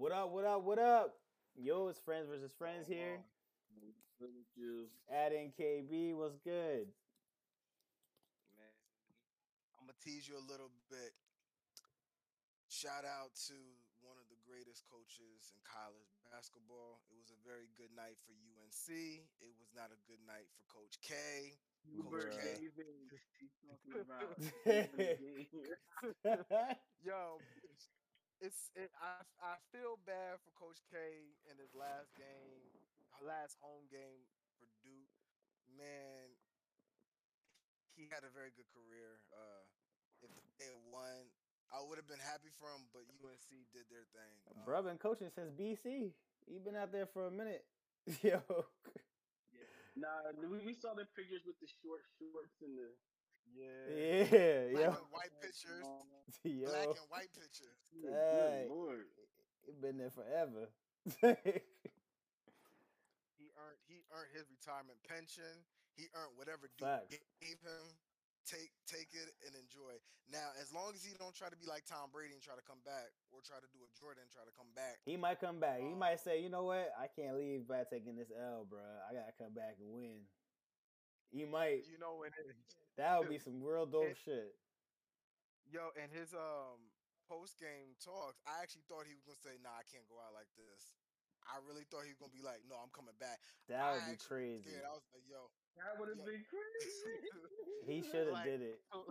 What up? What up? What up? Yo, it's friends versus friends here. Thank you. Add in KB. What's good? Man, I'm gonna tease you a little bit. Shout out to one of the greatest coaches in college basketball. It was a very good night for UNC. It was not a good night for Coach K. Hubert Bruh. Davis. He's talking about the game. Yo, it's, it's it, I I feel bad for Coach K in his last game, last home game for Duke. Man, he had a very good career. Uh, if they won, I would have been happy for him. But UNC did their thing. Uh, Bro, been coaching since BC. He been out there for a minute. Yo. Nah, we, we saw the pictures with the short shorts and the yeah, Yeah, black yo. and white pictures, Yo. black and white pictures. Good Hey. lord. He been there forever. He earned he earned his retirement pension. He earned whatever Duke Facts. gave him. Take take it and enjoy. Now, as long as he don't try to be like Tom Brady and try to come back, or try to do a Jordan and try to come back. he might come back. He Um, might say, you know what? I can't leave by taking this L, bro. I gotta come back and win. He might. You know, and it, That would be some real dope it- shit. yo, and his um post game talks, I actually thought he was gonna say, "Nah, I can't go out like this." I really thought he was gonna be like, "No, I'm coming back." That I would be crazy. scared. I was like, "Yo, That would have Yo. been crazy. He should have Like- did it. oh,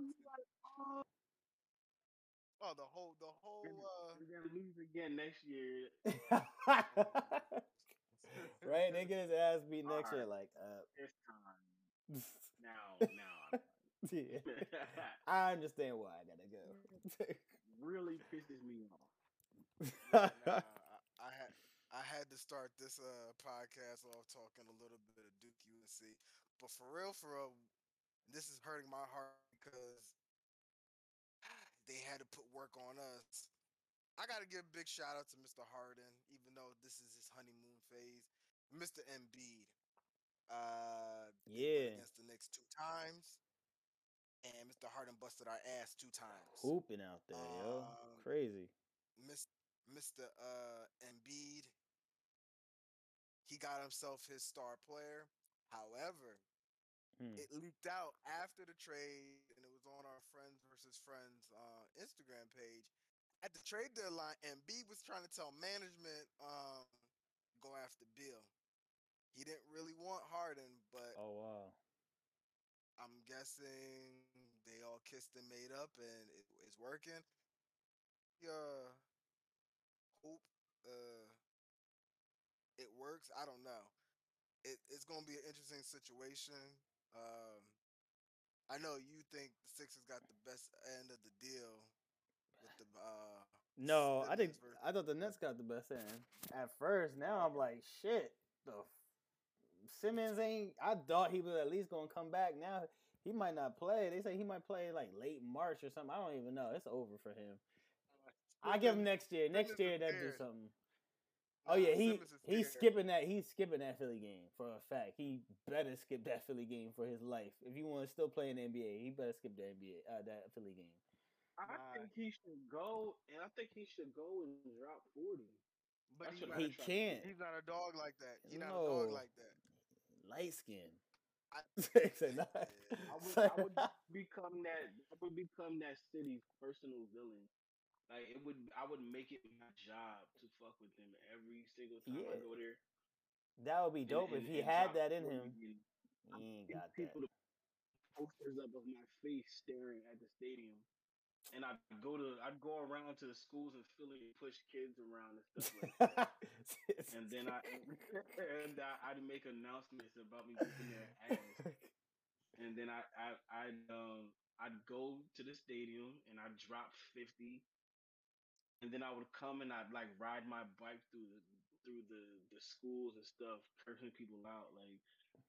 the whole the whole uh." We're gonna lose again next year. right? They get his ass beat next year. Like, uh, This time. Now, now. yeah. I understand why I gotta go. really pisses me off. Nah, I, I had I had to start this uh podcast off talking a little bit of Duke UNC, but for real, for real, this is hurting my heart because they had to put work on us. I got to give a big shout out to Mr. Harden, even though this is his honeymoon phase. Mr. Embiid, uh, Yeah. against the Knicks two times, and Mr. Harden busted our ass two times. Hooping out there, yo. Um, Crazy. Miss, Mr. Uh, Embiid, he got himself his star player. However, Hmm. it leaked out after the trade, and it was on our Friends versus Friends uh, Instagram page. At the trade deadline, Embiid was trying to tell management, um, go after Bill. He didn't really want Harden, but Oh wow. I'm guessing they all kissed and made up, and it, it's working. Yeah, hope uh, it works. I don't know. It, it's gonna be an interesting situation. Um, I know you think the Sixers got the best end of the deal with the uh, No, I think versus- I thought the Nets got the best end at first. Now I'm like, shit. The f- Simmons ain't. I thought he was at least gonna come back. Now he might not play. They say he might play like late March or something. I don't even know. It's over for him. I give him next year. Next year they'll do something. Oh yeah, he he's skipping that. He's skipping that Philly game for a fact. He better skip that Philly game for his life. If you want to still play in the NBA, he better skip the NBA uh, that Philly game. I think he should go, and I think he should go and drop forty. But That's he's what not, He trying to can't. he's not a dog like that. He's not a dog like that. Light skin. I- Say not. I would, I would become that. I would become that city's personal villain. Like it would, I would make it my job to fuck with him every single time I go there. That would be dope and- if he and had that in 40 him. He ain't got that. to posters up of my face staring at the stadium. And I'd go to, I'd go around to the schools in Philly and push kids around and stuff like that. and then I, and I, I'd make announcements about me whooping their ass. and then I, I I'd um I'd go to the stadium and I'd drop fifty, and then I would come and I'd like ride my bike through the through the the schools and stuff, cursing people out. Like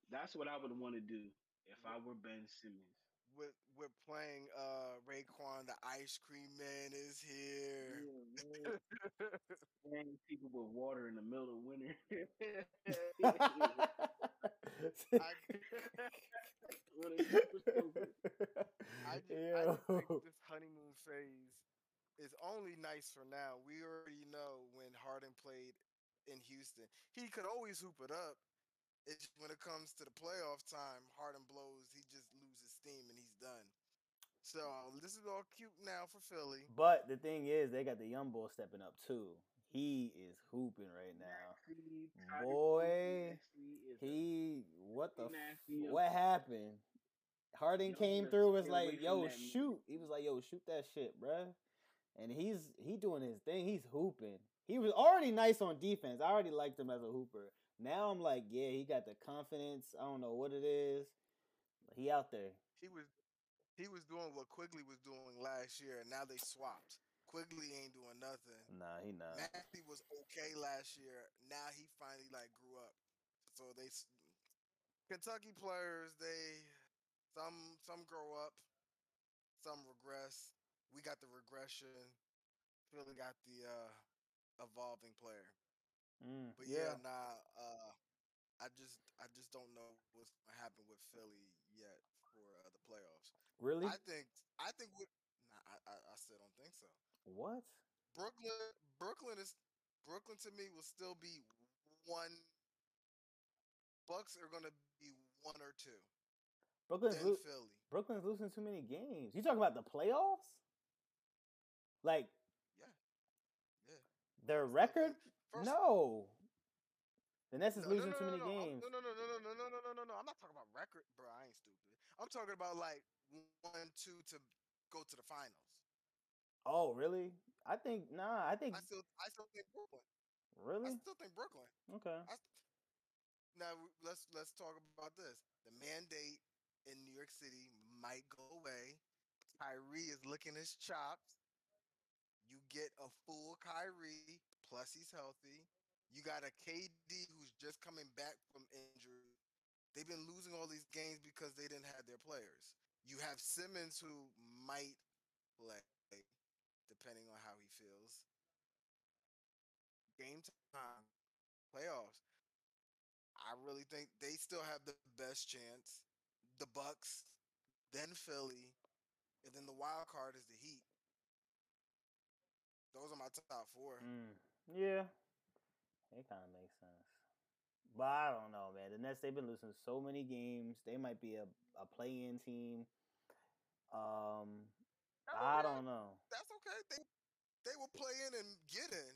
that's what I would want to do if I were Ben Simmons. We're, we're playing uh Raekwon, the ice cream man is here. Spraying people with water in the middle of winter. What a super stupid. I just, I just think this honeymoon phase is only nice for now. We already know when Harden played in Houston. He could always hoop it up. It's when it comes to the playoff time, Harden blows, he just steam and he's done. So this is all cute now for Philly. But the thing is, they got the young boy stepping up too. He is hooping right now. Maxey, Tiger Boy, Maxey a He what the f- nasty young- what happened? Harden came through was like, "Yo, that shoot!" He was like, "Yo, shoot that shit, bruh. And he's he doing his thing. He's hooping. He was already nice on defense. I already liked him as a hooper. Now I'm like, yeah, he got the confidence. I don't know what it is. But he out there. He was he was doing what Quickley was doing last year, and now they swapped. Quickley ain't doing nothing. Nah, he not. Maxey was okay last year. Now he finally like grew up. So they Kentucky players, they some some grow up, some regress. We got the regression. Philly got the uh evolving player. Mm, But yeah, yeah. nah, uh I just I just don't know what's gonna happen with Philly yet playoffs. Really? I think I think we nah, I, I I still don't think so. what? Brooklyn Brooklyn is Brooklyn to me will still be one Bucks are gonna be one or two. Brooklyn's lo- Philly. Brooklyn's losing too many games. You talking about the playoffs? Like Yeah. Yeah. their record? First- no. The Nets is No, no, losing no, too many no, games. No, no, no, no, no, no, no, no, no, no, no. I'm not talking about record, bro. I ain't stupid. I'm talking about like one, two to go to the finals. Oh, really? I think nah. I think I still, I still think Brooklyn. Really? I still think Brooklyn. Okay. I, now let's let's talk about this. The mandate in New York City might go away. Kyrie is licking his chops. You get a full Kyrie, plus he's healthy. You got a KD who's just coming back from. They've been losing all these games because they didn't have their players. You have Simmons who might play, depending on how he feels. Game time, playoffs. I really think they still have the best chance. The Bucks, then Philly, and then the wild card is the Heat. Those are my top four. Mm, yeah. It kind of makes sense. But I don't know, man. The Nets they've been losing so many games. They might be a, a play-in team. Um, That's I okay. don't know. That's okay. They they will play in and get in.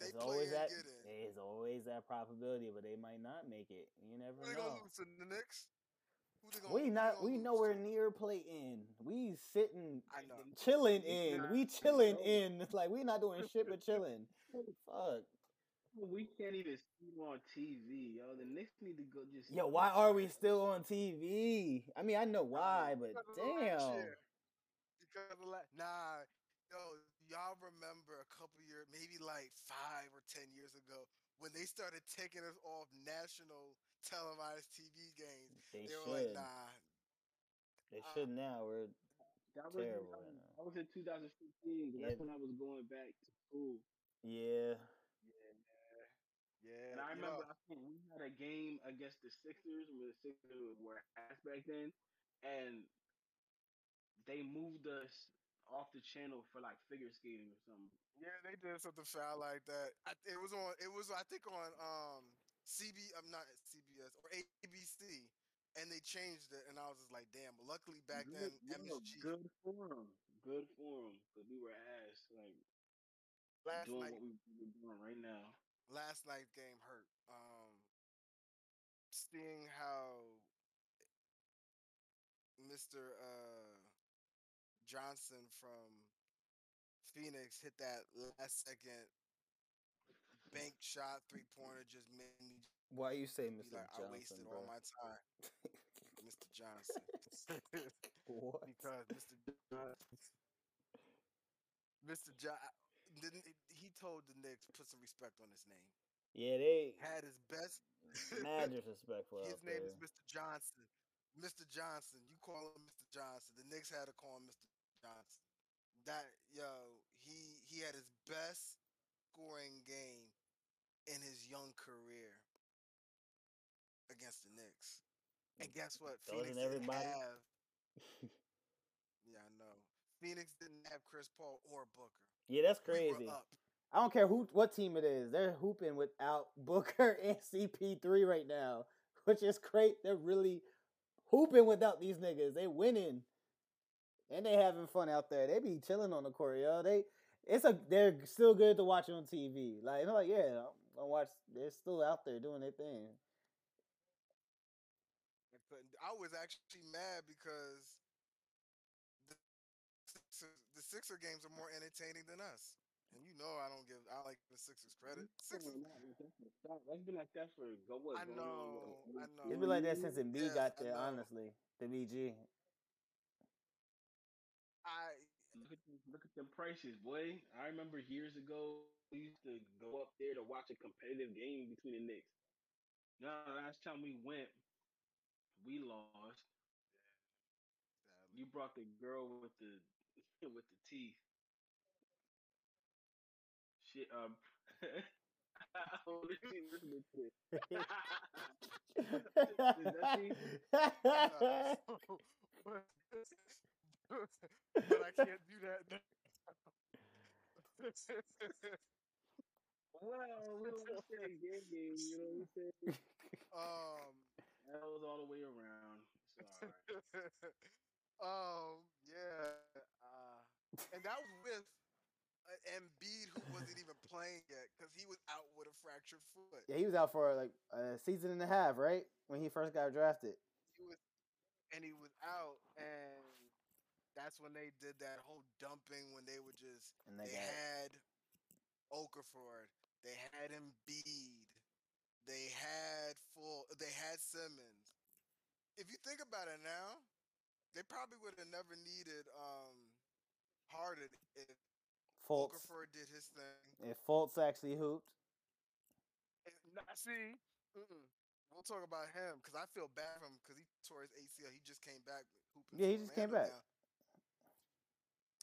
They It's always that. get in. There's always that probability, but they might not make it. You never Who they know. gonna lose to the Knicks? We not. We nowhere to? near play-in. We sitting, chilling in. We chilling in. It's like we not doing shit but chilling. Fuck. We can't even see them on TV, yo. The Knicks need to go just. Yo, why are we still on TV? I mean, I know why, but Because of last damn. year. Because of la- nah, yo, y'all remember a couple years, maybe like five or ten years ago, when they started taking us off national televised TV games. They They, were like, should. nah. They uh, should now. We're That was, terrible that right was, now. that was in 2015. Yeah. That's when I was going back to school. yeah. Yeah, And I remember know, I think we had a game against the Sixers where the Sixers were ass back then, and they moved us off the channel for like figure skating or something. yeah, they did something foul like that. I, it was on. It was, I think, on um CB. I'm not CBS or ABC, and they changed it, and I was just like, damn. But luckily back then, Good- yo, MSG good for 'em. Good for 'em, because we were ass like last doing night what we, we're doing right now. Last night's game hurt. Um, seeing how Mr. Uh, Johnson from Phoenix hit that last second bank shot three pointer just made me Why you say Mr. like, I wasted bro? all my time, Mr. Johnson, what? because Mr. Johnson, Mr. John, didn't he told the Knicks put some respect on his name. Yeah, they Had his best. mad disrespectful His name there. is Mr. Johnson. Mr. Johnson. You call him Mr. Johnson. The Knicks had to call him Mr. Johnson. That yo, he he had his best scoring game in his young career against the Knicks. And guess what? Doesn't Phoenix didn't everybody? have. yeah, I know. Phoenix didn't have Chris Paul or Booker. Yeah, that's We crazy. up. I don't care who what team it is. They're hooping without Booker and CP3 right now, which is great. They're really hooping without these niggas. They winning. And they having fun out there. They be chilling on the court, yo. They it's a they're still good to watch on TV. Like, they're like, yeah, I watch they're still out there doing their thing. I was actually mad because Sixer, games are more entertaining than us. And you know I don't give I like the Sixers credit. Sixers, That's been like that for go what? I know, I know. It's been like that since Embiid Yes, got there, honestly. The BG. I Look at, them- look at them prices, boy. I remember years ago we used to go up there to watch a competitive game between the Knicks. Now, last time we went, we lost. You brought the girl with the with the teeth. Shit, um. oh, listen, listen to this. but I can't do that. Well, we don't say game game, you know what I'm saying? um, That was all the way around. Alright. um, and that was with uh, Embiid, who wasn't even playing yet because he was out with a fractured foot. yeah, he was out for like a season and a half, right? When he first got drafted. He was, and he was out, and that's when they did that whole dumping when they were just And they they had Okafor, they had Embiid, they had full, they had Simmons. If you think about it now, they probably would have never needed um Harden if Fultz. Okafor did his thing. If Fultz actually hooped. Eh, now, see, mm-mm. we'll talk about him because I feel bad for him because he tore his ACL. He just came back. hooping Yeah, he just came back. now.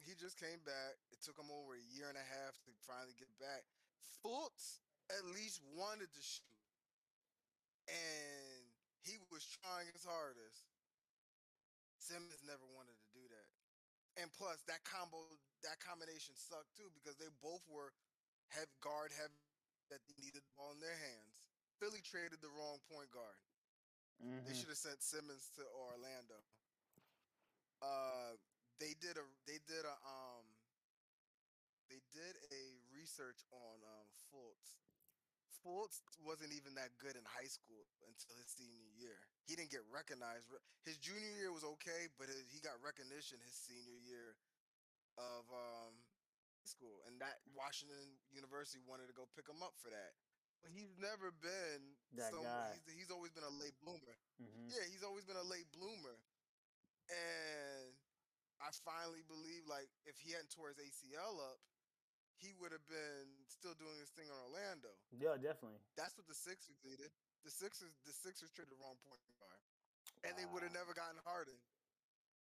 He just came back. It took him over a year and a half to finally get back. Fultz at least wanted to shoot, and he was trying his hardest. Simmons never wanted to do that, and plus that combo, that combination sucked too because they both were have guard heavy that they needed the ball in their hands. Philly traded the wrong point guard. They Mhm. should have sent Simmons to Orlando. Uh, they did a they did a um they did a research on um Fultz. Fultz wasn't even that good in high school until his senior year. He didn't get recognized. His junior year was okay, but his, he got recognition his senior year of um high school, and that Washington University wanted to go pick him up for that. But he's never been That guy. He's, he's always been a late bloomer. Mhm. Yeah, he's always been a late bloomer. And I finally believe like if he hadn't tore his ACL up, he would have been still doing his thing on Orlando. Yeah, definitely. That's what the Sixers needed. The Sixers the Sixers traded the wrong point guard. And they would have never gotten Harden.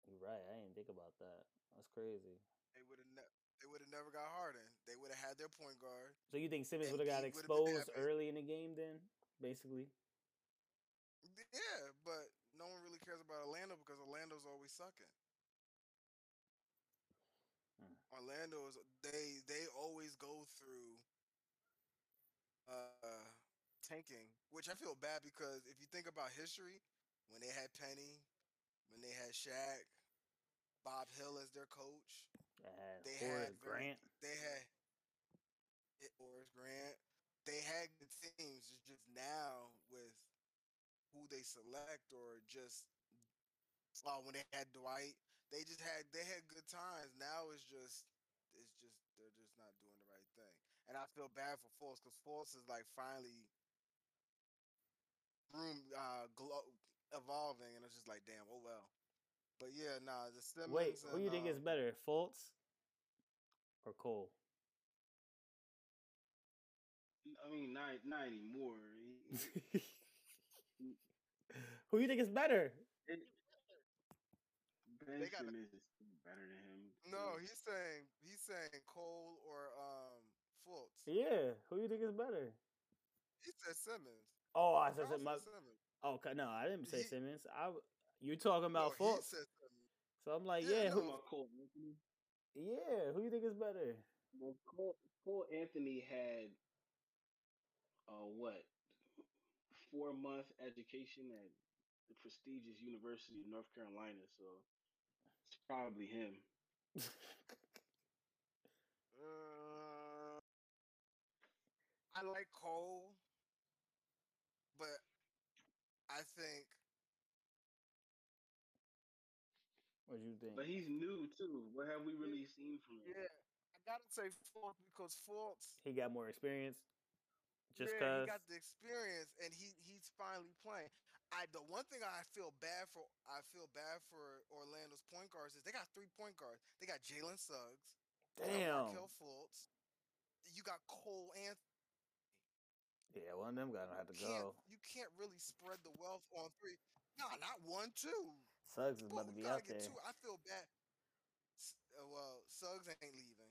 You're right. I didn't think about that. That's crazy. They would have ne- they would have never got Harden. They would have had their point guard. So you think Simmons would have got Embiid would've been exposed early in the game then, basically? Yeah, but no one really cares about Orlando because Orlando's always sucking. Orlando is they they always go through uh tanking, which I feel bad because if you think about history, when they had Penny, when they had Shaq, Bob Hill as their coach, they Horace had Grant. they had it Horace Grant. They had the teams. It's just now with who they select or just oh when they had Dwight, they just had they had good times. Now it's just it's just they're just not doing the right thing. And I feel bad for Fultz because Fultz is like finally room uh glow, evolving and it's just like damn, oh well. But yeah, nah, the Simmons Wait, who and, you think is um, better, Fultz or Cole? I mean, not not anymore. He- who you think is better? It- Ben They got is better than him. No, too. he's saying he's saying Cole or um Fultz. Yeah, who you think is better? He said Simmons. Oh, I said Carl my. Simmons. Oh, okay, no, I didn't say He- Simmons. I you talking No, about he Fultz? said Simmons. So I'm like, Yeah, yeah, no, who, Talking about Cole Anthony. yeah, who you think is better? Well, Cole, Cole Anthony had uh what four month education at the prestigious University of North Carolina, so it's probably him. Uh, I like Cole, but I think what do you think? But he's new too. What have we really seen from him? yeah, I gotta say Fultz because Fultz, he got more experience. Just yeah, cause he got the experience and he he's finally playing. I the one thing I feel bad for I feel bad for Orlando's point guards is they got three point guards. They got Jalen Suggs, damn. Markelle Fultz, you got Cole Anthony. Yeah, one of them guys gonna have to go. you can't really spread the wealth on three. No, not one, two. Suggs is Boom, about to be out there. two. I feel bad. Uh, well, Suggs ain't leaving.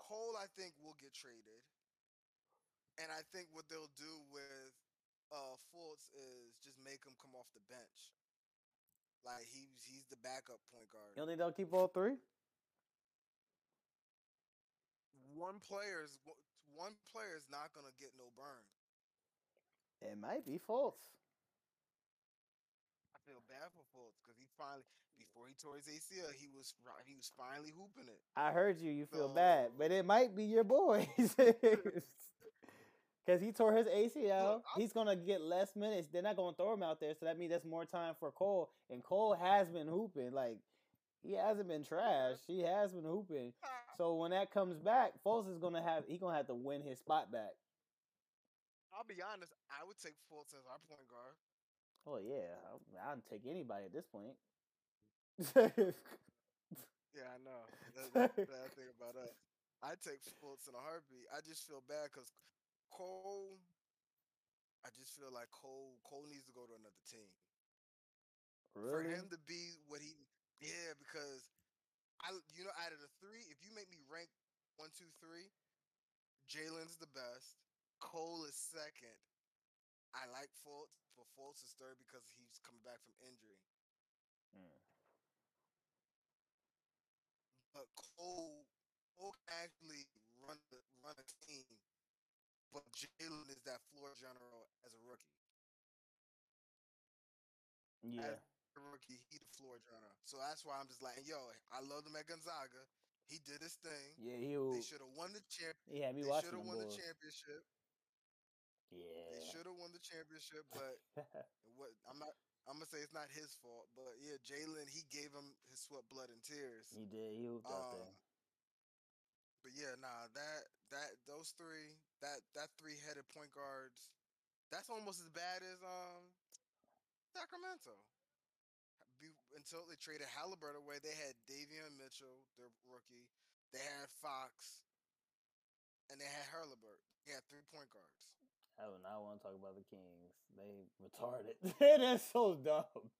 Cole, I think, will get traded. And I think what they'll do with uh Fultz is just make him come off the bench. Like he's he's the backup point guard. You only don't think they'll keep all three? One player's one player's not gonna get no burn. It might be Fultz. I feel bad for Fultz because he finally before he tore his ACL, he was he was finally hooping it. I heard you. You feel So- bad, but it might be your boys. Because he tore his ACL, he's gonna get less minutes. They're not gonna throw him out there, so that means that's more time for Cole. And Cole has been hooping. Like he hasn't been trash. He has been hooping. So when that comes back, Fultz is gonna have he gonna have to win his spot back. I'll be honest, I would take Fultz as our point guard. Oh yeah, I'll, I'll take anybody at this point. Yeah, I know. That's that's the bad thing about us. I take Fultz in a heartbeat. I just feel bad because Cole. I just feel like Cole. Cole needs to go to another team for him to be what he. Yeah, because I, you know, out of the three, if you make me rank one, two, three, Jalen's the best. Cole is second. I like Fultz, but Fultz is third because he's coming back from injury. Mm. But Cole, Cole can actually run the, run a team, but Jalen is that floor general as a rookie. Yeah. As a rookie, he the floor general. So that's why I'm just like, yo, I love him at Gonzaga. He did his thing. Yeah, he They should have won the champ. Yeah, me They watching should have won the championship. They Yeah. should have won the championship, but what I'm not. I'm gonna say it's not his fault, but yeah, Jalen he gave him his sweat, blood, and tears. he did. He hooped out there. Um, But yeah, nah, that that those three, that that three headed point guards, that's almost as bad as um Sacramento. Be, until they traded Haliburton away, they had Davion Mitchell, their rookie. They had Fox, and they had Haliburton. They had three point guards. I would not want to talk about the Kings. They retarded. That's so dumb.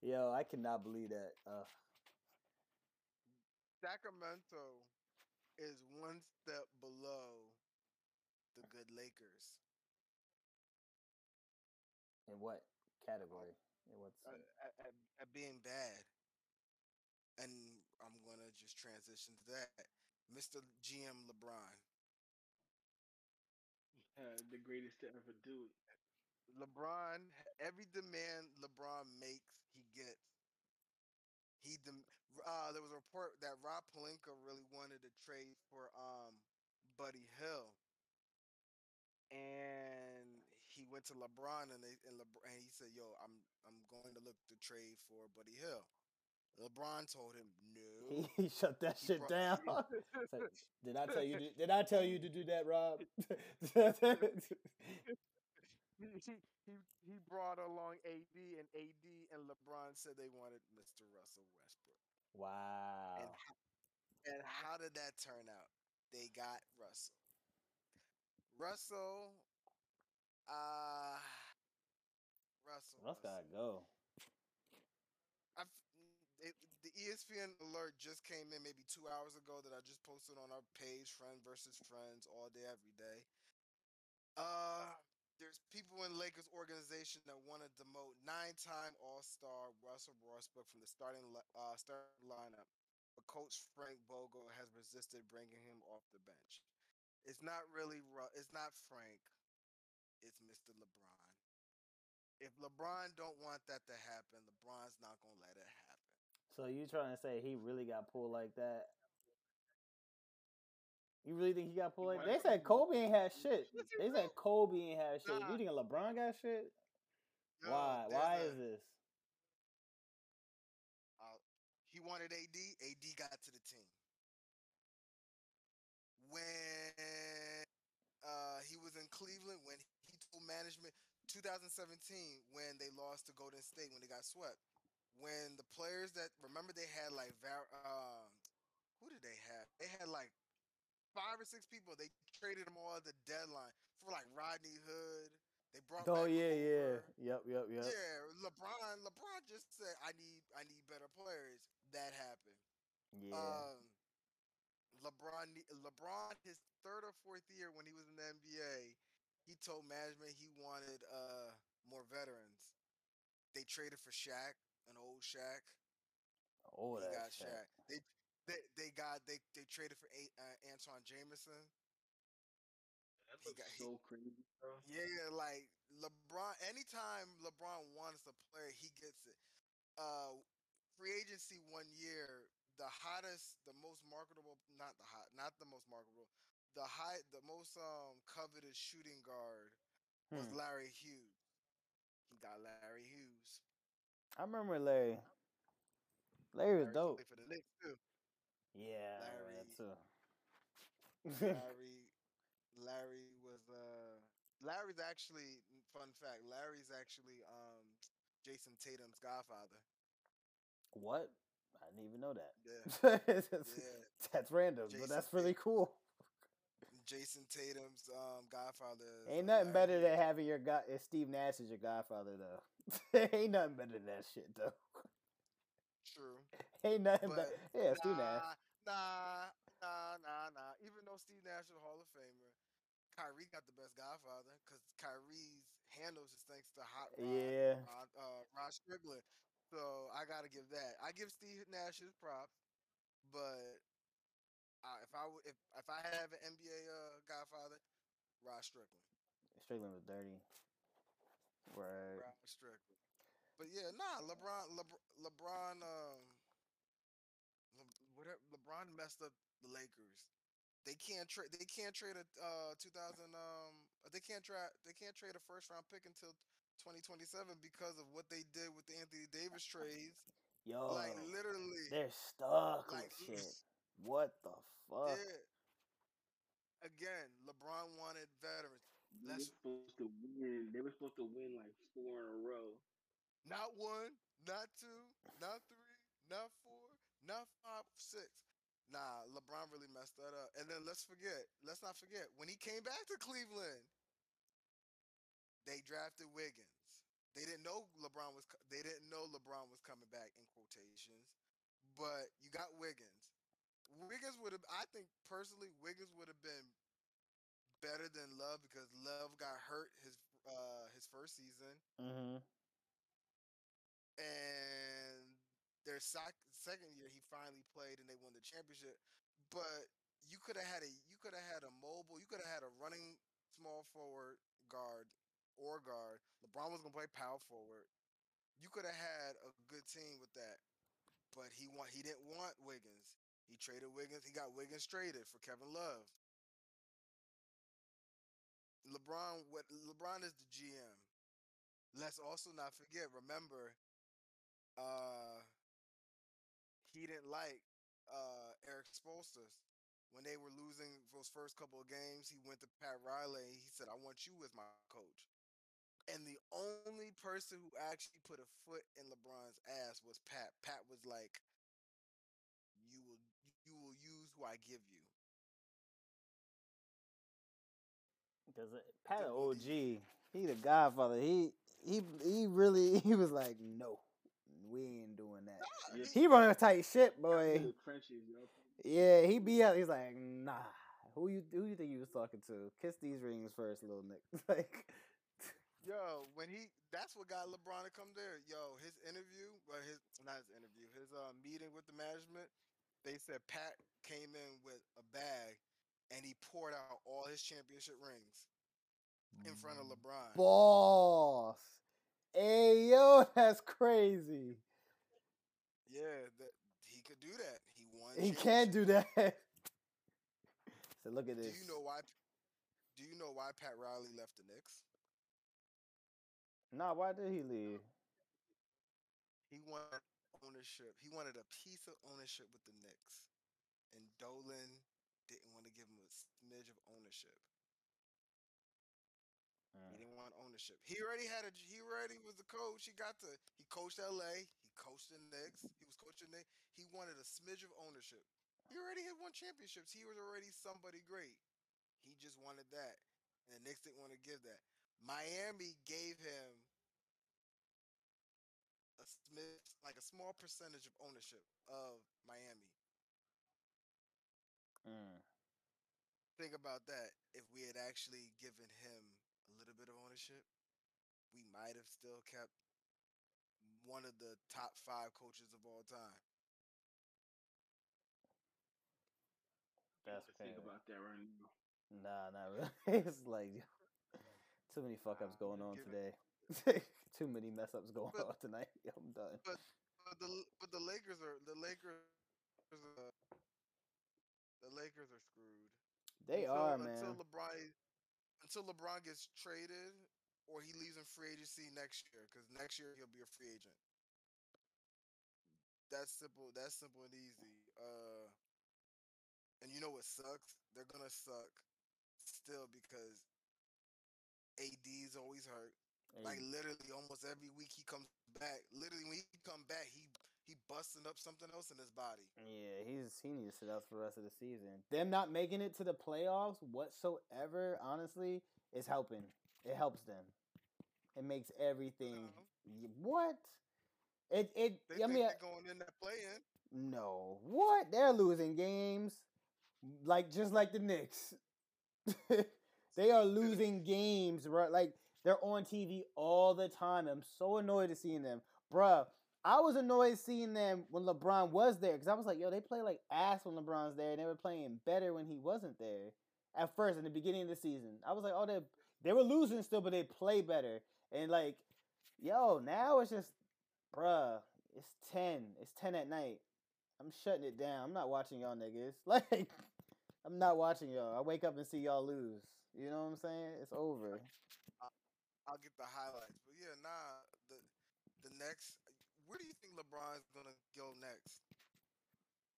Yo, I cannot believe that. Uh, Sacramento is one step below the good Lakers. in what category? In what uh, at, at, at being bad. And I'm gonna just transition to that. Mr. GM LeBron. Uh, the greatest to ever do it. LeBron, every demand LeBron makes, he gets. He dem- uh, there was a report that Rob Pelinka really wanted to trade for um Buddy Hield, and he went to LeBron and they and, LeBron, and he said, "Yo, I'm I'm going to look to trade for Buddy Hield." LeBron told him, "No." He, he shut that He shit brought- down. Like, did I tell you? To, did I tell you to do that, Rob? he, he he he brought along AD and AD and LeBron said they wanted Mr. Russell Westbrook. Wow. And how, and how did that turn out? They got Russell. Russell uh Russell. Russ gotta go. I've, it, the ESPN alert just came in maybe two hours ago that I just posted on our page, Friend versus Friends, all day, every day. Uh, there's people in Lakers organization that want to demote nine-time All-Star Russell Westbrook from the starting uh, starting lineup. but Coach Frank Vogel has resisted bringing him off the bench. It's not really it's not Frank. It's Mr. LeBron. If LeBron don't want that to happen, LeBron's not gonna let it happen. So you trying to say he really got pulled like that? You really think he got pulled like They said Kobe ain't had shit. They said Kobe ain't had shit. Nah. You think LeBron got shit? Yo, Why? Why a- is this? uh, he wanted AD. AD got to the team. When uh, he was in Cleveland, when he told management, 2017, when they lost to Golden State, when they got swept, when the players that remember they had like Var- um, who did they have? They had like five or six people. They traded them all at the deadline for like Rodney Hood. They brought. Oh yeah, yeah. Yep, yep, yep. Yeah, LeBron. LeBron just said, "I need, I need better players." That happened. Yeah. Um, LeBron, LeBron, his third or fourth year when he was in the NBA, he told management he wanted uh more veterans. They traded for Shaq, an old Shaq. oh, he that got shit. Shaq. They, they, they got they, they traded for eight, uh, Antawn Jamison. That looks got- he- so crazy, bro. Yeah, like LeBron. Anytime LeBron wants a player, he gets it. Uh, free agency one year, the hottest, the most marketable, not the hot, not the most marketable, the high, the most um coveted shooting guard was Hmm. Larry Hughes. He got Larry Hughes. I remember Larry. Larry was Larry dope. for the Knicks too. Yeah, Larry- that too. Larry, Larry was uh, Larry's actually fun fact. Larry's actually um Jayson Tatum's godfather. what? I didn't even know that. Yeah. that's, Yeah. that's random, but that's really Tatum. cool. Jayson Tatum's um godfather. Ain't nothing better than having your god. If Steve Nash is your godfather, though. Ain't nothing better than that shit, though. True. Ain't nothing But better. Yeah, Steve Nash. Nah, nah, nah, nah. Even though Steve Nash is a Hall of Famer, Kyrie got the best godfather because Kyrie's handles his thanks to Hot Rod, Yeah. Rod, uh, Rod Strickland. So I gotta give that. I give Steve Nash his props, but uh, if I would, if if I have an NBA uh, godfather, Rod Strickland. Strickland was dirty. Right. Rod Strickland. But yeah, nah, LeBron, LeBron, LeBron, um, LeBron messed up the Lakers. They can't trade. They can't trade a uh 2000. Um, they can't try. They can't trade a first round pick until 2027 because of what they did with the Anthony Davis trades. Yo, like literally, they're stuck like, with shit. What the fuck? yeah. Again, LeBron wanted veterans. They were supposed to win. They were supposed to win like four in a row. Not one, not two, not three, not four, not five, six. Nah, LeBron really messed that up. And then let's forget, let's not forget, when he came back to Cleveland, they drafted Wiggins. They didn't know LeBron was they didn't know LeBron was coming back in quotations. But you got Wiggins. Wiggins would have I think personally Wiggins would have been better than Love because Love got hurt his uh his first season Mm-hmm. and their second year he finally played and they won the championship. But you could have had a you could have had a mobile, you could have had a running small forward guard or guard. LeBron was gonna play power forward. You could have had a good team with that. But he want he didn't want Wiggins. He traded Wiggins. He got Wiggins traded for Kevin Love. LeBron what LeBron is the GM. Let's also not forget, remember, uh he didn't like uh Erik Spoelstra. When they were losing those first couple of games, he went to Pat Riley. He said, I want you as my coach. And the only person who actually put a foot in LeBron's ass was Pat. Pat was like, You will you will use who I give you. Because Pat OG, he the Godfather. He he he really he was like, no, we ain't doing that. Yeah. He running a tight shit, Got boy. to the trenches, yo. Yeah, he be out. He's like, nah. Who you who you think you was talking to? Kiss these rings first, little Nick. like, Yo, when he that's what got LeBron to come there. Yo, his interview, well his not his interview, his uh meeting with the management, they said Pat came in with a bag and he poured out all his championship rings in front of LeBron. Boss. Hey yo, that's crazy. Yeah, that he could do that. He won. He can't do that. so look at this. Do you know why? Do you know why Pat Riley left the Knicks? Nah, why did he leave? He wanted ownership. He wanted a piece of ownership with the Knicks, and Dolan didn't want to give him a smidge of ownership. Want ownership. He already had a. He already was the coach. He got the. He coached L.A. He coached the Knicks. He was coaching the. He wanted a smidge of ownership. He already had won championships. He was already somebody great. He just wanted that, and the Knicks didn't want to give that. Miami gave him a smidge, like a small percentage of ownership of Miami. Mm. Think about that. If we had actually given him little bit of ownership, we might have still kept one of the top five coaches of all time. That's to think about that right now. Nah, not really. it's like too many fuck ups going on today. too many mess ups going But- on tonight. I'm done. But but the but the Lakers are the Lakers uh, the Lakers are screwed. They until, are, until man. LeBron until LeBron gets traded or he leaves in free agency next year because next year he'll be a free agent. That's simple. That's simple and easy. Uh, and you know what sucks? They're gonna suck still because AD's always hurt. Like literally, almost every week he comes back. Literally, when he come back, he he busting up something else in his body. Yeah, he's he needs to sit out for the rest of the season. Them not making it to the playoffs whatsoever, honestly, is helping. It helps them. It makes everything. Y- What? It it. They I mean, uh they're going in that play in. no. What? They're losing games, like just like the Knicks. they are losing games, right? Like they're on TV all the time. I'm so annoyed to seeing them, bruh. I was annoyed seeing them when LeBron was there because I was like, yo, they play like ass when LeBron's there, and they were playing better when he wasn't there. At first, in the beginning of the season, I was like, oh, they they were losing still, but they play better. And like, yo, now it's just, bruh, it's ten, it's ten at night. I'm shutting it down. I'm not watching y'all niggas. Like, I'm not watching y'all. I wake up and see y'all lose. You know what I'm saying? It's over. I'll get the highlights. But yeah, nah. The the next. Where do you think LeBron's gonna go next?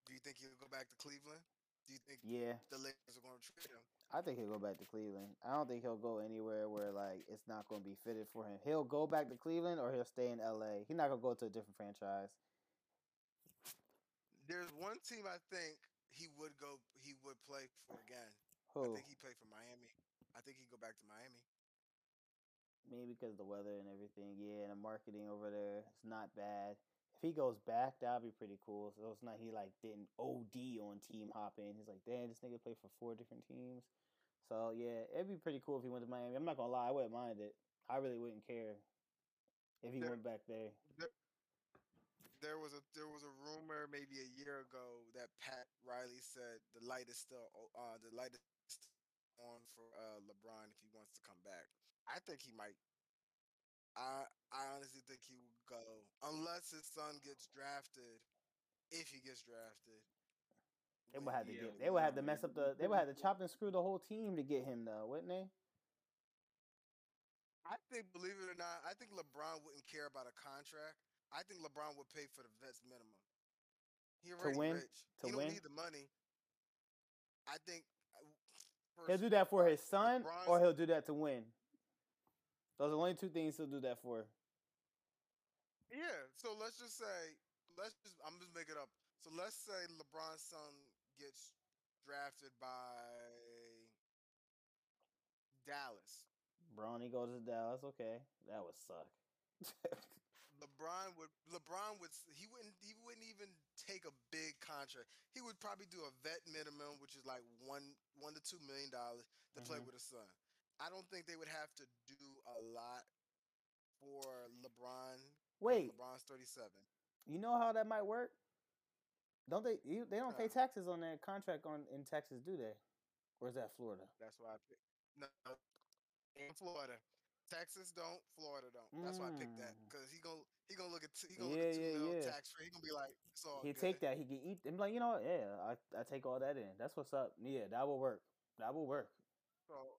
Do you think he'll go back to Cleveland? Do you think Yeah, the Lakers are gonna trade him? I think he'll go back to Cleveland. I don't think he'll go anywhere where like it's not going to be fitted for him. He'll go back to Cleveland or he'll stay in LA. He's not gonna go to a different franchise. There's one team I think he would go. He would play for again. I think he played for Miami. I think he'd go back to Miami. Maybe because of the weather and everything. Yeah, and the marketing over there, it's not bad. If he goes back, that'd be pretty cool. So it's not he like didn't OD on team hopping. He's like, damn, this nigga played for four different teams. So yeah, it'd be pretty cool if he went to Miami. I'm not gonna lie, I wouldn't mind it. I really wouldn't care if he There- went back there. There was a there was a rumor maybe a year ago that Pat Riley said the light is still uh the light is on for uh LeBron if he wants to come back. I think he might. I I honestly think he will go unless his son gets drafted. If he gets drafted, They would have to Yeah, get. They would have to mess up the. They would have to chop and screw the whole team to get him though, wouldn't they? I think, believe it or not, I think LeBron wouldn't care about a contract. I think LeBron would pay for the vets minimum. He already win? rich. To he win? don't need the money. I think uh, He'll do that for his son, or he'll do that to win. Those are the only two things he'll do that for. Yeah. So let's just say, let's just, I'm just making it up. So let's say LeBron's son gets drafted by Dallas. Bronny goes to Dallas. Okay, that would suck. LeBron would LeBron would he wouldn't he wouldn't even take a big contract. He would probably do a vet minimum, which is like one one to two million dollars to play Mhm. with his son. I don't think they would have to do a lot for LeBron. Wait, LeBron's thirty seven. you know how that might work? Don't they? You, they don't pay taxes on their contract on in Texas, do they? Or is that Florida? That's why I picked. No, in Florida, Texas don't, Florida don't. That's why I picked that Mm. because he gonna he gonna look at t- he gonna Yeah, look at two yeah, tax free. He gonna be like, it's all He take that. He can eat. And be like, you know? Yeah, I I take all that in. That's what's up. Yeah, that will work. That will work. So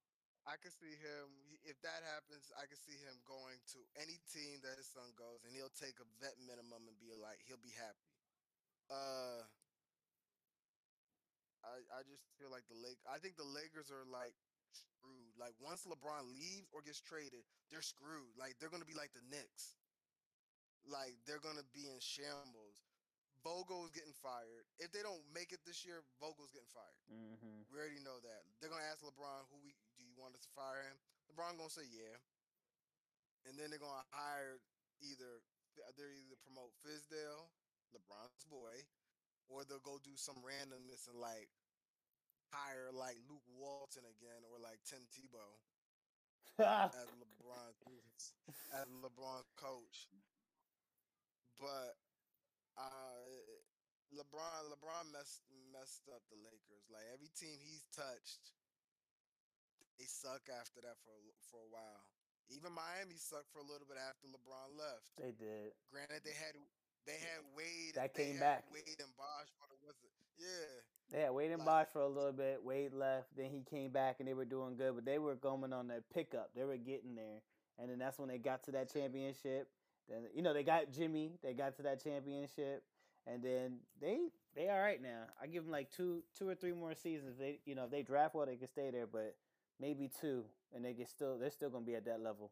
I can see him if that happens. I can see him going to any team that his son goes, and he'll take a vet minimum and be like, he'll be happy. Uh, I I just feel like the Lake. I think the Lakers are like screwed. Like once LeBron leaves or gets traded, they're screwed. Like they're gonna be like the Knicks. Like they're gonna be in shambles. Vogel's getting fired. If they don't make it this year, Vogel's getting fired. Mm-hmm. We already know that. They're gonna ask LeBron, "Who we want us to fire him?" LeBron gonna say, "Yeah," and then they're gonna hire either they're either promote Fizdale, LeBron's boy, or they'll go do some randomness and like hire like Luke Walton again or like Tim Tebow as LeBron as LeBron coach. But uh LeBron LeBron messed messed up the Lakers. Like every team he's touched, they suck after that for a- for a while. Even Miami sucked for a little bit after LeBron left. they did. Granted, they had they had Wade. That came back. Wade and Bosh, but it wasn't. Yeah, They had Wade and Like- Bosh for a little bit. Wade left, then he came back, and they were doing good. But they were going on that pickup. They were getting there, and then that's when they got to that championship. Then you know they got Jimmy. They got to that championship, and then they they all right now. I give them like two two or three more seasons. They you know if they draft well, they can stay there, but maybe two, and they get still they're still gonna be at that level.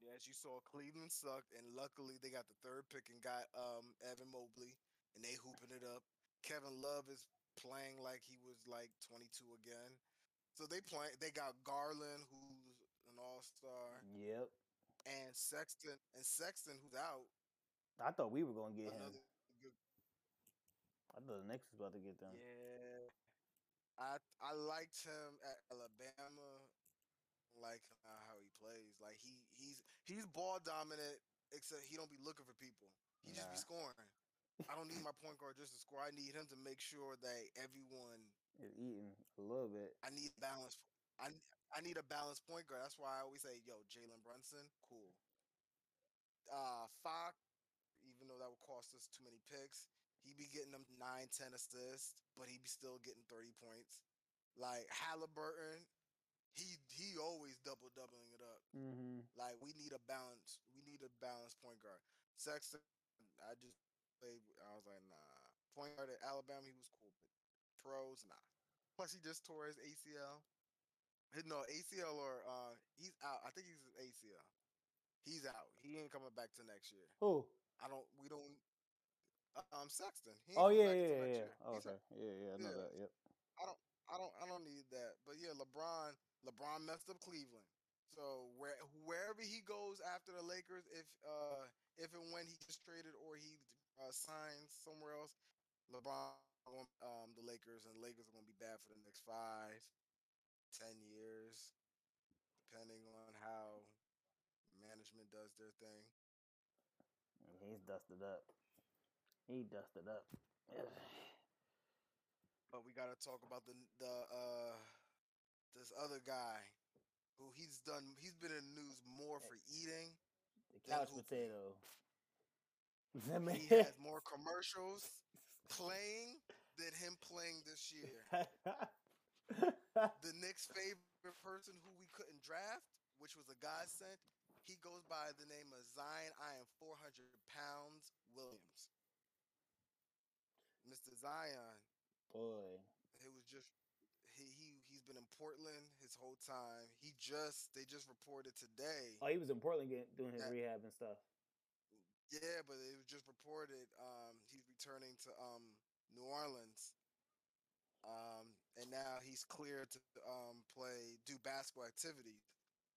yeah. As you saw, Cleveland sucked, and luckily they got the third pick and got um Evan Mobley, and they hooping it up. Kevin Love is playing like he was like 22 again. So they play. They got Garland, who's an all star, Yep. and Sexton, and Sexton, who's out. I thought we were gonna get him. Good I thought the Knicks was about to get them. Yeah, I I liked him at Alabama. Like uh, how he plays. Like he he's he's ball dominant, except he don't be looking for people. He just be scoring. I don't need my point guard just to score. I need him to make sure that everyone. Is eating a little bit. I need balance. I I need a balanced point guard. That's why I always say, "Yo, Jalen Brunson, cool." Uh, Fox, even though that would cost us too many picks, he be getting them nine, ten assists, but he be still getting 30 points. Like Haliburton, he he always double doubling it up. Mm-hmm. Like we need a balance. We need a balanced point guard. Sexton, I just played. I was like, nah. Point guard at Alabama, he was cool, but pros, nah. Plus, he just tore his ACL. No ACL or uh, he's out. I think he's ACL. He's out. He ain't coming back to next year. Who? I don't. We don't. Um, Sexton. Oh yeah, yeah, yeah, yeah. Oh, okay. Yeah, yeah, I know Yeah. that. Yep. I don't I don't I don't need that. But yeah, LeBron LeBron messed up Cleveland. So where wherever he goes after the Lakers, if uh if and when he gets traded or he uh, signs somewhere else, LeBron um the Lakers and the Lakers are gonna be bad for the next five, ten years, depending on how management does their thing. He's dusted up. He dusted up. But we gotta talk about the the uh this other guy who he's done he's been in the news more for eating The couch potato. He has more commercials playing than him playing this year. The Knicks' favorite person who we couldn't draft, which was a godsend, he goes by the name of Zion. I am 400 pounds Williams. Mr. Zion, Boy. it was just he he he's been in Portland his whole time. He just they just reported today. Oh, he was in Portland getting, doing his That- rehab and stuff. Yeah, but it was just reported um, he's returning to um, New Orleans, um, and now he's clear to um, play do basketball activities.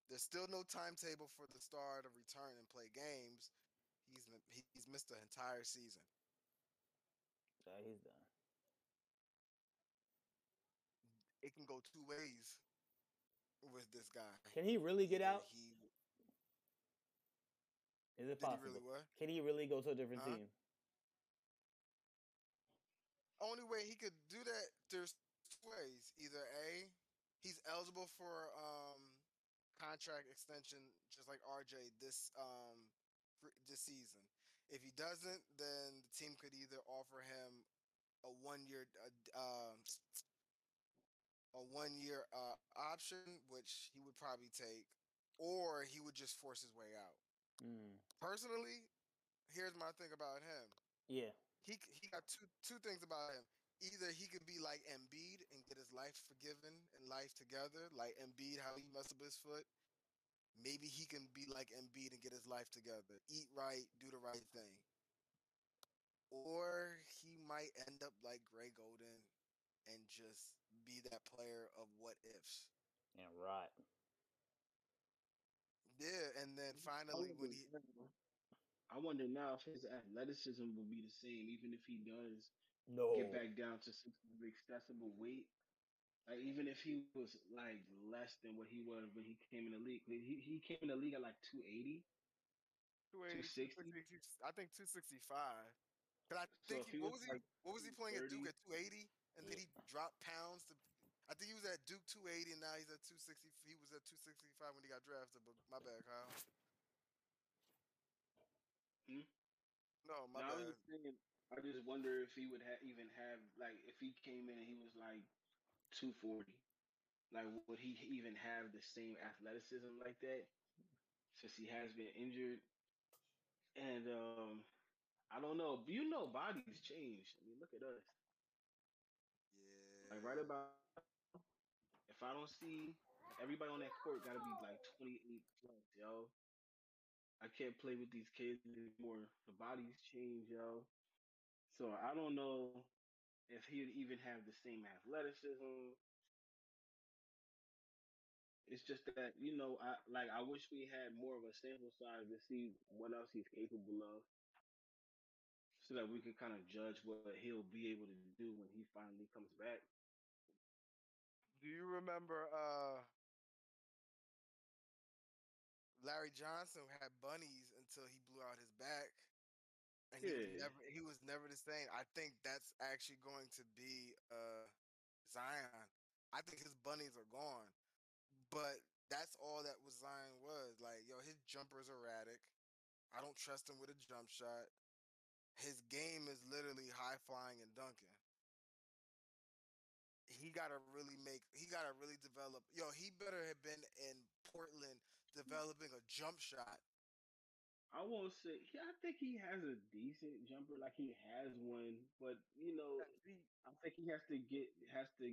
There's still no timetable for the star to return and play games. He's he's missed the entire season. He's done. It can go two ways with this guy. Can he really get out? He Is it did he possible? really? Can he really go to a different Huh? team? only way he could do that, there's two ways. Either A, he's eligible for um contract extension just like RJ this um this season. If he doesn't, then the team could either offer him a one year uh, a one year uh, option, which he would probably take, or he would just force his way out. Mm. Personally, here's my thing about him. Yeah. He he got two two things about him. Either he could be like Embiid and get his life forgiven and life together, like Embiid, how he messed up his foot. Maybe he can be like Embiid and get his life together, eat right, do the right thing. Or he might end up like Greg Oden and just be that player of what ifs. And right. Yeah, and then finally when he I wonder now if his athleticism will be the same, even if he does no. get back down to some accessible weight. Like even if he was like less than what he was when he came in the league, he he came in the league at like 280. 260? I think 265. Cause I think so he, what was, he like what was he playing at Duke at 280, and then he dropped pounds to. I think he was at Duke 280, and now he's at 260. He was at 265 when he got drafted. But my bad, Kyle. Hmm? No, my now, bad. I was thinking, I just wonder if he would ha- even have like if he came in and he was like 240, like would he even have the same athleticism like that? Since he has been injured, and um, I don't know. You know, bodies change. I mean, look at us. Yeah. Like right about if I don't see everybody on that court, got to be like 28 plus, yo. I can't play with these kids anymore. The bodies change, yo. So I don't know if he'd even have the same athleticism. It's just that you know, I like. I wish we had more of a sample size to see what else he's capable of, so that we could kind of judge what he'll be able to do when he finally comes back. Do you remember uh Larry Johnson had bunnies until he blew out his back. And he yeah. was never he was never the same. I think that's actually going to be uh Zion. I think his bunnies are gone. But that's all that was Zion was. Like, yo, his jumper's erratic. I don't trust him with a jump shot. His game is literally high flying and dunking he gotta really make he gotta really develop yo he better have been in portland developing a jump shot I won't say. Yeah, I think he has a decent jumper. Like he has one, but you know, I think he has to get has to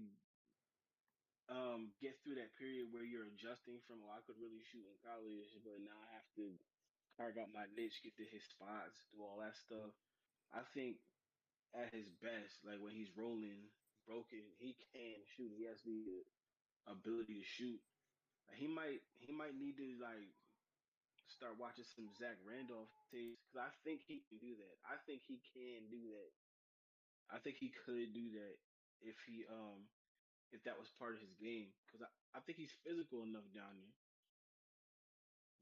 um get through that period where you're adjusting from. Oh, I could really shoot in college, but now I have to carve out my niche, get to his spots, do all that stuff. I think at his best, like when he's rolling broken, he can shoot. He has the ability to shoot. He might he might need to like start watching some Zach Randolph tapes because I think he can do that. I think he can do that. I think he could do that if he um if that was part of his game because I, I think he's physical enough down there.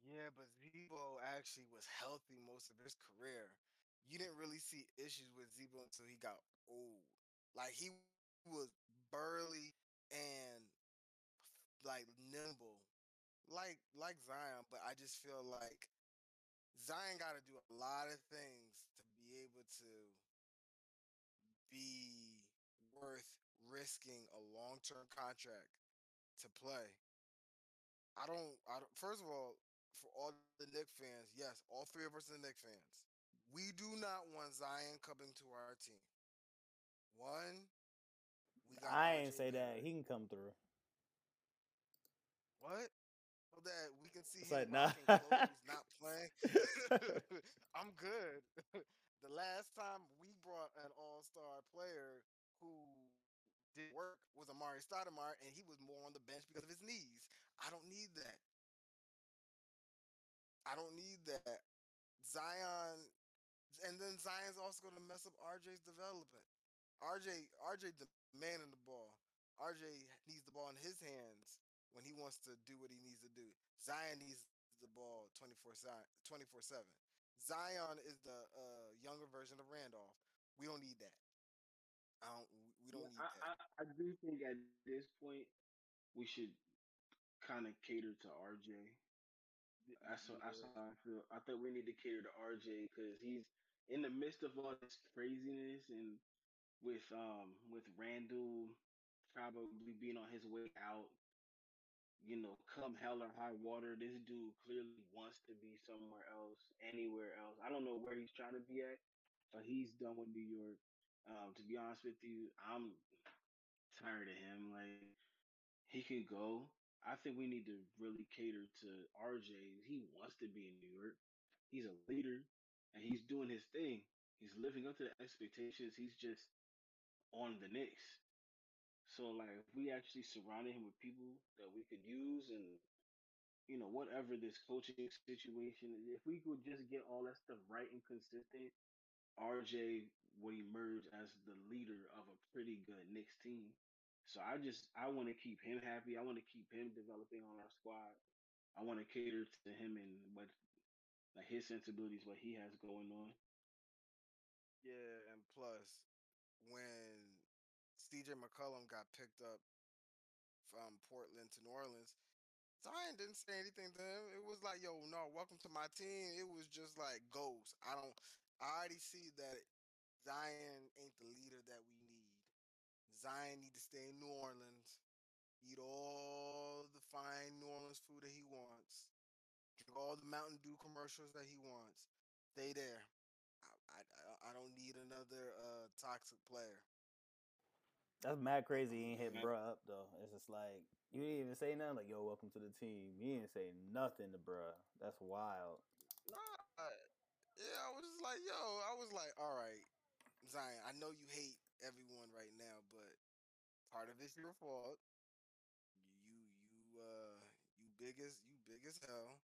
Yeah, but Z-Bo actually was healthy most of his career. You didn't really see issues with Z-Bo until he got old. Like he was burly and like nimble like like Zion, but I just feel like Zion got to do a lot of things to be able to be worth risking a long term contract to play. I don't. I don't. First of all, for all the Knick fans, yes, all three of us are Knick fans. We do not want Zion coming to our team. One, I ain't say that. He can come through. What? That we can see it's him like, nah. not playing. I'm good. the last time we brought an all-star player who did work was Amar'e Stoudemire, and he was more on the bench because of his knees. I don't need that. I don't need that. Zion, and then Zion's also going to mess up RJ's development. RJ, RJ demanding the ball. RJ needs the ball in his hands when he wants to do what he needs to do. Zion needs the ball 24 7. Zion is the uh, younger version of Randolph. We don't need that. I don't. We don't need I, that. I, I do think at this point we should kind of cater to RJ. That's what, that's how I feel. I think we need to cater to RJ because he's in the midst of all this craziness and with um with Randle probably being on his way out. You know, come hell or high water, this dude clearly wants to be somewhere else, anywhere else. I don't know where he's trying to be at, but he's done with New York. Um, to be honest with you, I'm tired of him. Like he can go. I think we need to really cater to RJ. He wants to be in New York. He's a leader and he's doing his thing. He's living up to the expectations. He's just on the Knicks. So like if we actually surrounded him with people that we could use and you know, whatever this coaching situation if we could just get all that stuff right and consistent, RJ would emerge as the leader of a pretty good Knicks team. So I just I want to keep him happy. I want to keep him developing on our squad. I want to cater to him and what like his sensibilities, what he has going on. Yeah, and plus, when CJ McCollum got picked up from Portland to New Orleans, Zion didn't say anything to him. It was like, yo, no, welcome to my team. It was just like ghost. I don't I already see that Zion ain't the leader that we need. Zion need to stay in New Orleans, eat all the fine New Orleans food that he wants, drink all the Mountain Dew commercials that he wants. Stay there. I, I, I don't need another uh, toxic player. That's mad crazy. He ain't hit bruh up though. It's just like you didn't even say nothing. Like yo, welcome to the team. You didn't say nothing to bruh. That's wild. Nah, yeah, I was just like, yo, I was like, all right, Zion. I know you hate everyone right now, but part of it's your fault. You you uh you big as you big as hell.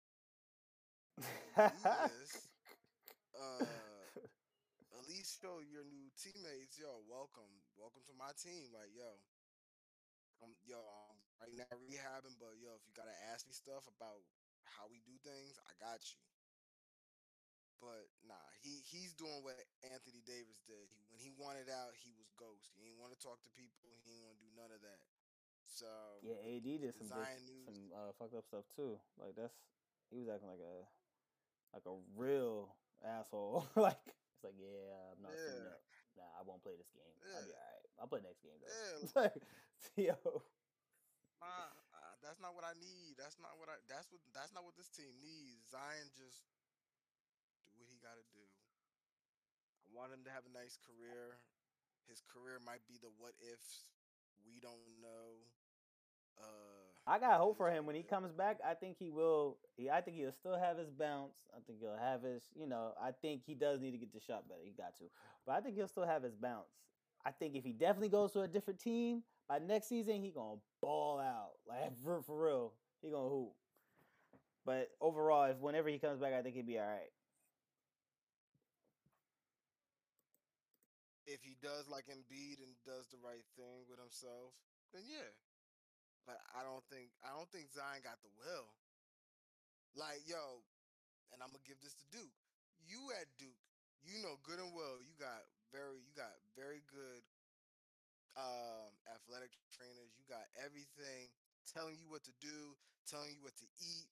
this, uh, show your new teammates, yo, welcome, welcome to my team. Like, yo, um, yo, um, right now rehabbing, but yo, if you gotta ask me stuff about how we do things, I got you. But nah, he he's doing what Anthony Davis did. He, when he wanted out, he was ghost. He didn't want to talk to people. He didn't want to do none of that. So yeah, AD did some big, some uh, fucked up stuff too. Like that's he was acting like a like a real asshole. like it's like yeah, I'm not Yeah. up. Nah, I won't play this game. I'll be alright. I'll play next game though. Yeah. like, yo, Nah, uh, that's not what I need. That's not what I. That's what. That's not what this team needs. Zion just do what he got to do. I want him to have a nice career. His career might be the what ifs. We don't know. Uh, I got hope for him when he comes back. I think he will. He, I think he'll still have his bounce. I think he'll have his. You know, I think he does need to get the shot better. He got to, but I think he'll still have his bounce. I think if he definitely goes to a different team by next season, he gonna ball out like for for real. He gonna hoop. But overall, if whenever he comes back, I think he'd be all right. If he does like Embiid and does the right thing with himself, then yeah. But I don't think I don't think Zion got the will. Like yo, and I'm gonna give this to Duke. You at Duke, you know good and well you got very you got very good um athletic trainers. You got everything telling you what to do, telling you what to eat,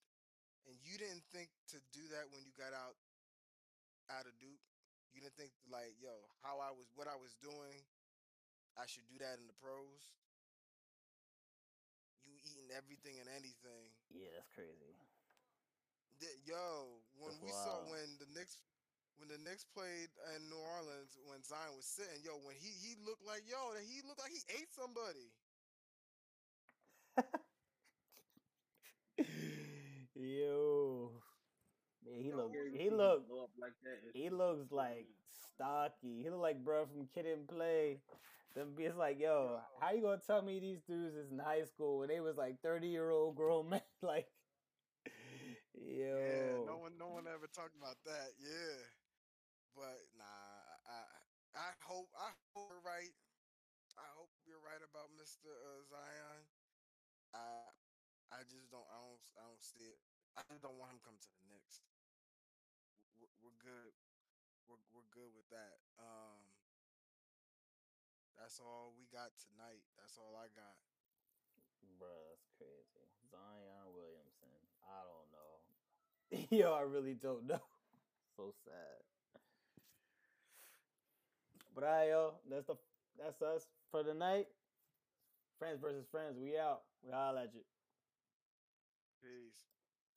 and you didn't think to do that when you got out out of Duke. You didn't think like, yo, how I was what I was doing, I should do that in the pros. You eating everything and anything. Yeah, that's crazy. Th- Yo, when That's we saw when the Knicks when the Knicks played in New Orleans when Zion was sitting, yo, when he he looked like yo, that he looked like he ate somebody. Yo, man, he Yo, look. He He look. like that. He looks like stocky. He look like bro from Kid and Play. Them it's like, yo, how you gonna tell me these dudes is in high school when they was like thirty year old grown men? like, yo, Yeah, no one no one ever talked about that. Yeah. But nah, I I hope I hope you're right. I hope you're right about Mr. Uh, Zion. I I just don't I don't I don't see it. I just don't want him coming to the Knicks. We're, we're good. We're we're good with that. Um That's all we got tonight. That's all I got. Bruh, that's crazy. Zion Williamson. I don't know. Yo, I really don't know. So sad. But all right, yo, that's the that's us for the night. Friends versus friends, we out. We holla at you. Peace.